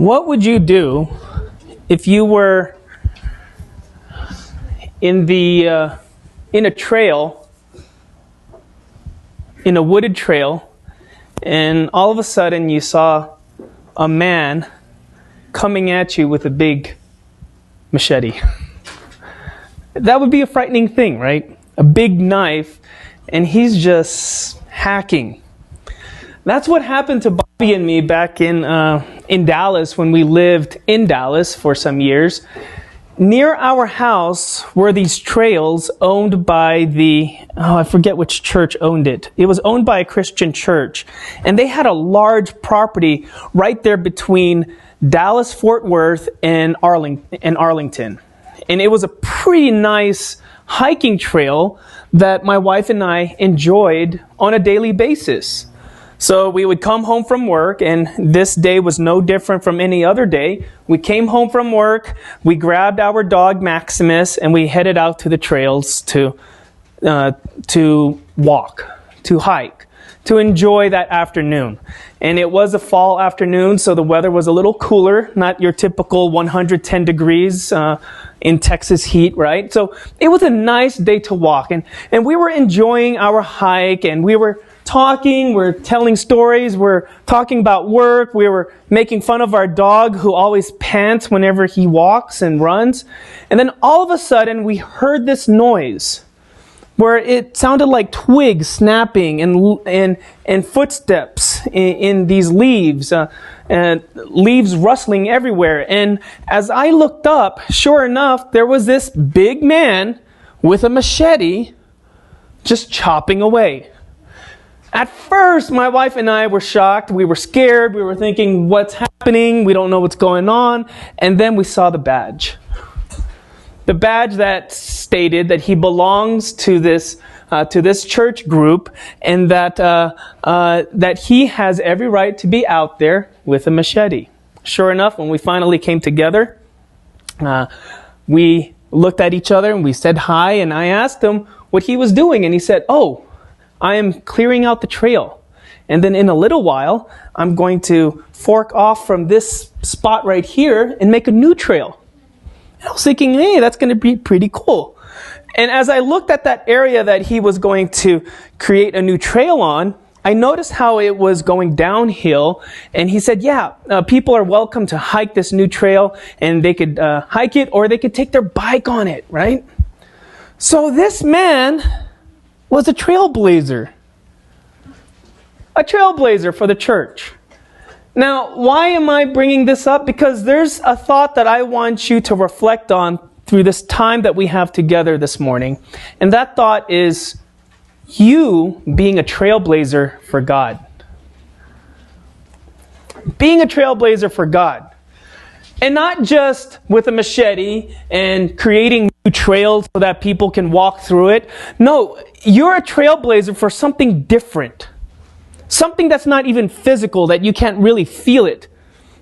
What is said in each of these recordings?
What would you do if you were in the uh, in a trail, in a wooded trail, and all of a sudden you saw a man coming at you with a big machete? That would be a frightening thing, right? A big knife, and he's just hacking. That's what happened to Bobby and me back in uh, in Dallas when we lived in Dallas for some years. Near our house were these trails owned by the oh I forget which church owned it. It was owned by a Christian church, and they had a large property right there between Dallas Fort Worth and, Arling- and Arlington and it was a pretty nice hiking trail that my wife and I enjoyed on a daily basis. So we would come home from work, and this day was no different from any other day. We came home from work, we grabbed our dog Maximus, and we headed out to the trails to uh, to walk, to hike, to enjoy that afternoon. And it was a fall afternoon, so the weather was a little cooler, not your typical 110 degrees. Uh, in Texas heat, right? So it was a nice day to walk and, and we were enjoying our hike and we were talking, we're telling stories, we're talking about work, we were making fun of our dog who always pants whenever he walks and runs. And then all of a sudden we heard this noise where it sounded like twigs snapping and, and, and footsteps in, in these leaves. Uh, and leaves rustling everywhere. And as I looked up, sure enough, there was this big man with a machete just chopping away. At first, my wife and I were shocked. We were scared. We were thinking, what's happening? We don't know what's going on. And then we saw the badge. The badge that stated that he belongs to this uh, to this church group, and that uh, uh, that he has every right to be out there with a machete. Sure enough, when we finally came together, uh, we looked at each other and we said hi, and I asked him what he was doing, and he said, "Oh, I am clearing out the trail." And then in a little while, I'm going to fork off from this spot right here and make a new trail. And I was thinking, hey, that's going to be pretty cool. And as I looked at that area that he was going to create a new trail on, I noticed how it was going downhill. And he said, yeah, uh, people are welcome to hike this new trail and they could uh, hike it or they could take their bike on it, right? So this man was a trailblazer. A trailblazer for the church. Now, why am I bringing this up? Because there's a thought that I want you to reflect on through this time that we have together this morning. And that thought is you being a trailblazer for God. Being a trailblazer for God. And not just with a machete and creating new trails so that people can walk through it. No, you're a trailblazer for something different. Something that's not even physical, that you can't really feel it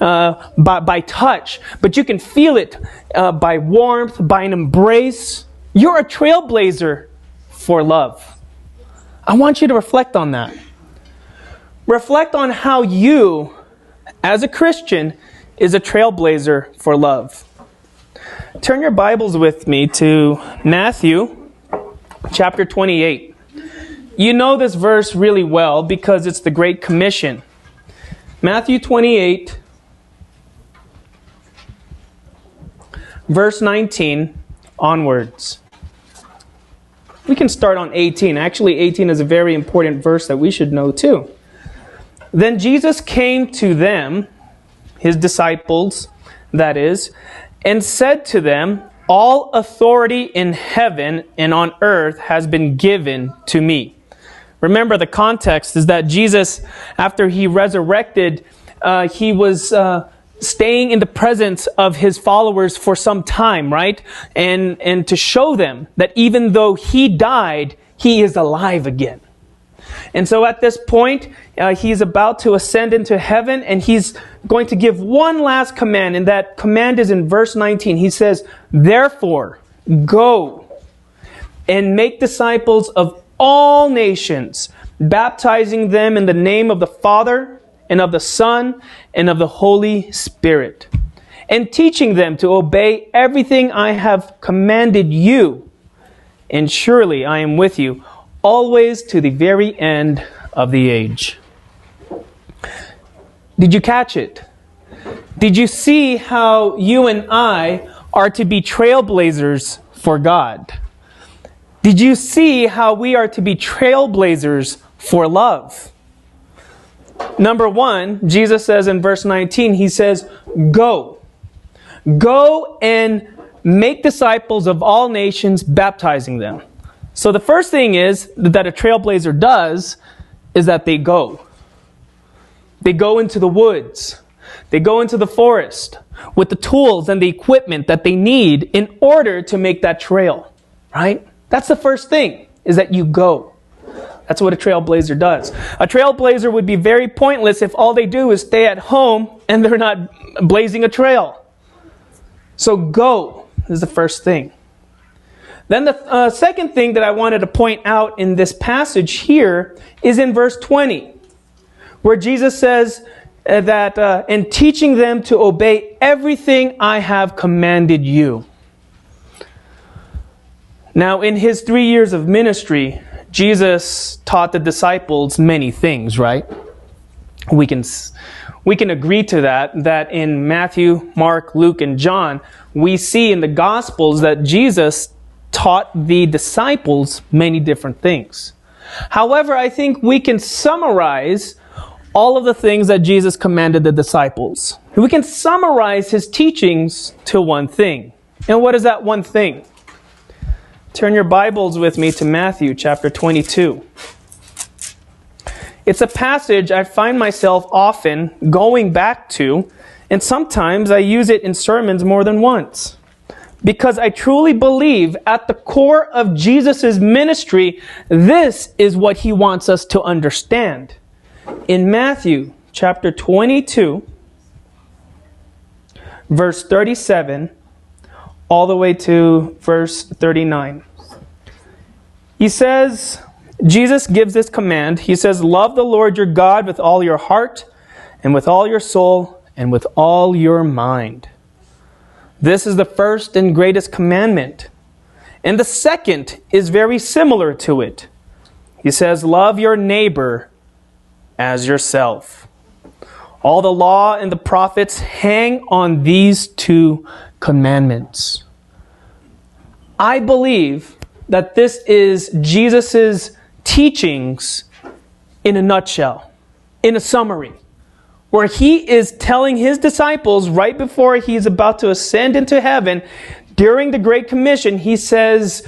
uh, by, by touch, but you can feel it uh, by warmth, by an embrace. You're a trailblazer for love. I want you to reflect on that. Reflect on how you, as a Christian, is a trailblazer for love. Turn your Bibles with me to Matthew chapter 28. You know this verse really well because it's the Great Commission. Matthew 28, verse 19 onwards. We can start on 18. Actually, 18 is a very important verse that we should know too. Then Jesus came to them, his disciples, that is, and said to them, All authority in heaven and on earth has been given to me. Remember, the context is that Jesus, after he resurrected, uh, he was uh, staying in the presence of his followers for some time, right? And, and to show them that even though he died, he is alive again. And so at this point, uh, he's about to ascend into heaven and he's going to give one last command. And that command is in verse 19. He says, Therefore, go and make disciples of all nations, baptizing them in the name of the Father and of the Son, and of the Holy Spirit, and teaching them to obey everything I have commanded you. And surely I am with you always to the very end of the age. Did you catch it? Did you see how you and I are to be trailblazers for God? Did you see how we are to be trailblazers for love? Number one, Jesus says in verse 19, He says, Go. Go and make disciples of all nations, baptizing them. So the first thing is that a trailblazer does is that they go. They go into the woods. They go into the forest with the tools and the equipment that they need in order to make that trail, right? That's the first thing, is that you go. That's what a trailblazer does. A trailblazer would be very pointless if all they do is stay at home and they're not blazing a trail. So go is the first thing. Then the uh, second thing that I wanted to point out in this passage here is in verse 20, where Jesus says uh, that, uh, in teaching them to obey everything I have commanded you. Now, in his three years of ministry, Jesus taught the disciples many things, right? We can, we can agree to that, that in Matthew, Mark, Luke, and John, we see in the Gospels that Jesus taught the disciples many different things. However, I think we can summarize all of the things that Jesus commanded the disciples. We can summarize his teachings to one thing. And what is that one thing? Turn your Bibles with me to Matthew chapter 22. It's a passage I find myself often going back to, and sometimes I use it in sermons more than once. Because I truly believe at the core of Jesus' ministry, this is what he wants us to understand. In Matthew chapter 22, verse 37, all the way to verse 39. He says, Jesus gives this command. He says, Love the Lord your God with all your heart, and with all your soul, and with all your mind. This is the first and greatest commandment. And the second is very similar to it. He says, Love your neighbor as yourself. All the law and the prophets hang on these two commandments. I believe that this is Jesus' teachings in a nutshell, in a summary, where he is telling his disciples right before he's about to ascend into heaven, during the Great Commission, he says,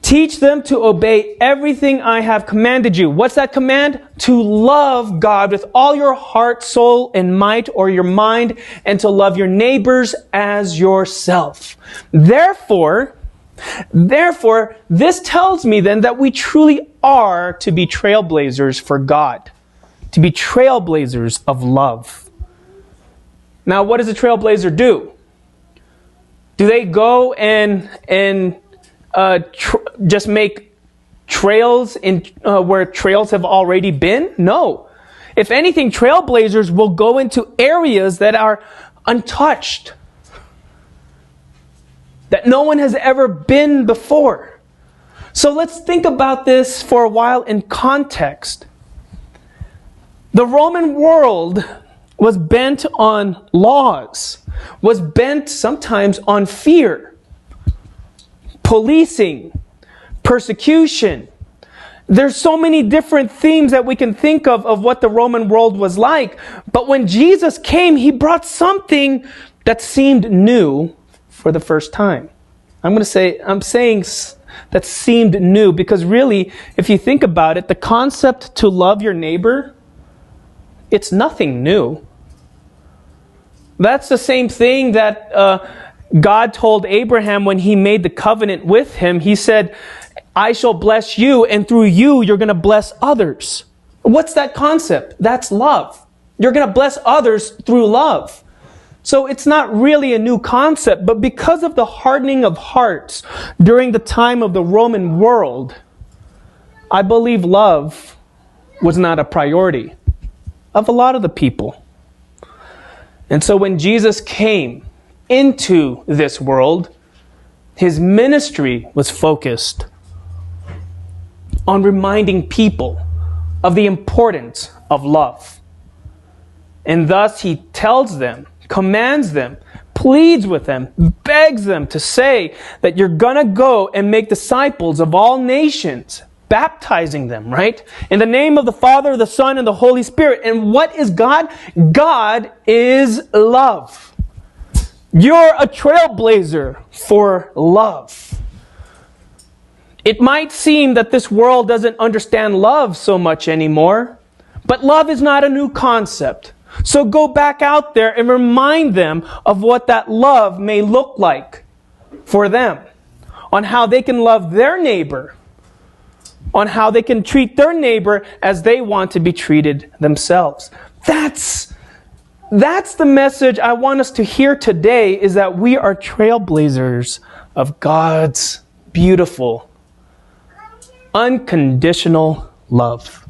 Teach them to obey everything I have commanded you. What's that command? To love God with all your heart, soul, and might, or your mind, and to love your neighbors as yourself. Therefore, therefore, this tells me then that we truly are to be trailblazers for God, to be trailblazers of love. Now, what does a trailblazer do? Do they go and, and uh, tr- just make trails in uh, where trails have already been? No. If anything, trailblazers will go into areas that are untouched, that no one has ever been before. So let's think about this for a while in context. The Roman world was bent on laws, was bent sometimes on fear policing, persecution. There's so many different themes that we can think of of what the Roman world was like. But when Jesus came, he brought something that seemed new for the first time. I'm going to say, I'm saying that seemed new because really, if you think about it, the concept to love your neighbor, it's nothing new. That's the same thing that uh, God told Abraham when he made the covenant with him, he said, I shall bless you, and through you, you're going to bless others. What's that concept? That's love. You're going to bless others through love. So it's not really a new concept, but because of the hardening of hearts during the time of the Roman world, I believe love was not a priority. Of a lot of the people. And so when Jesus came into this world, his ministry was focused on reminding people of the importance of love. And thus he tells them, commands them, pleads with them, begs them to say that you're gonna go and make disciples of all nations, baptizing them, right? In the name of the Father, the Son, and the Holy Spirit. And what is God? God is love. You're a trailblazer for love. It might seem that this world doesn't understand love so much anymore, but love is not a new concept. So go back out there and remind them of what that love may look like for them, on how they can love their neighbor, on how they can treat their neighbor as they want to be treated themselves. That's that's the message I want us to hear today is that we are trailblazers of God's beautiful unconditional love.